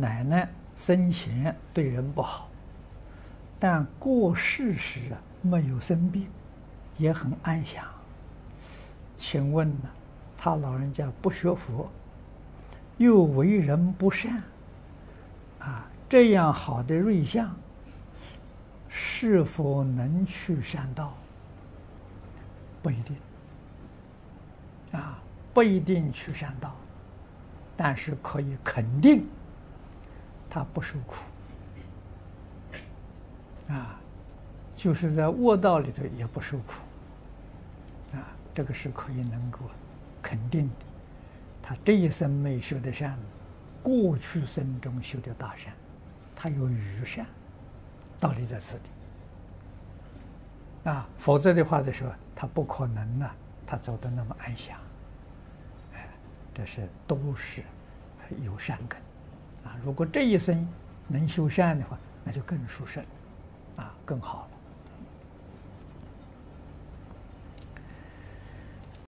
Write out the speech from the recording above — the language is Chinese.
奶奶生前对人不好，但过世时啊没有生病，也很安详。请问呢，他老人家不学佛，又为人不善，啊，这样好的瑞相，是否能去善道？不一定，啊，不一定去善道，但是可以肯定。他不受苦，啊，就是在卧道里头也不受苦，啊，这个是可以能够肯定的。他这一生没修的善，过去生中修的大善，他有余善，道理在此地。啊，否则的话的时候，他不可能呢，他走得那么安详。哎，这是都是有善根。啊，如果这一生能修善的话，那就更殊胜，啊，更好了。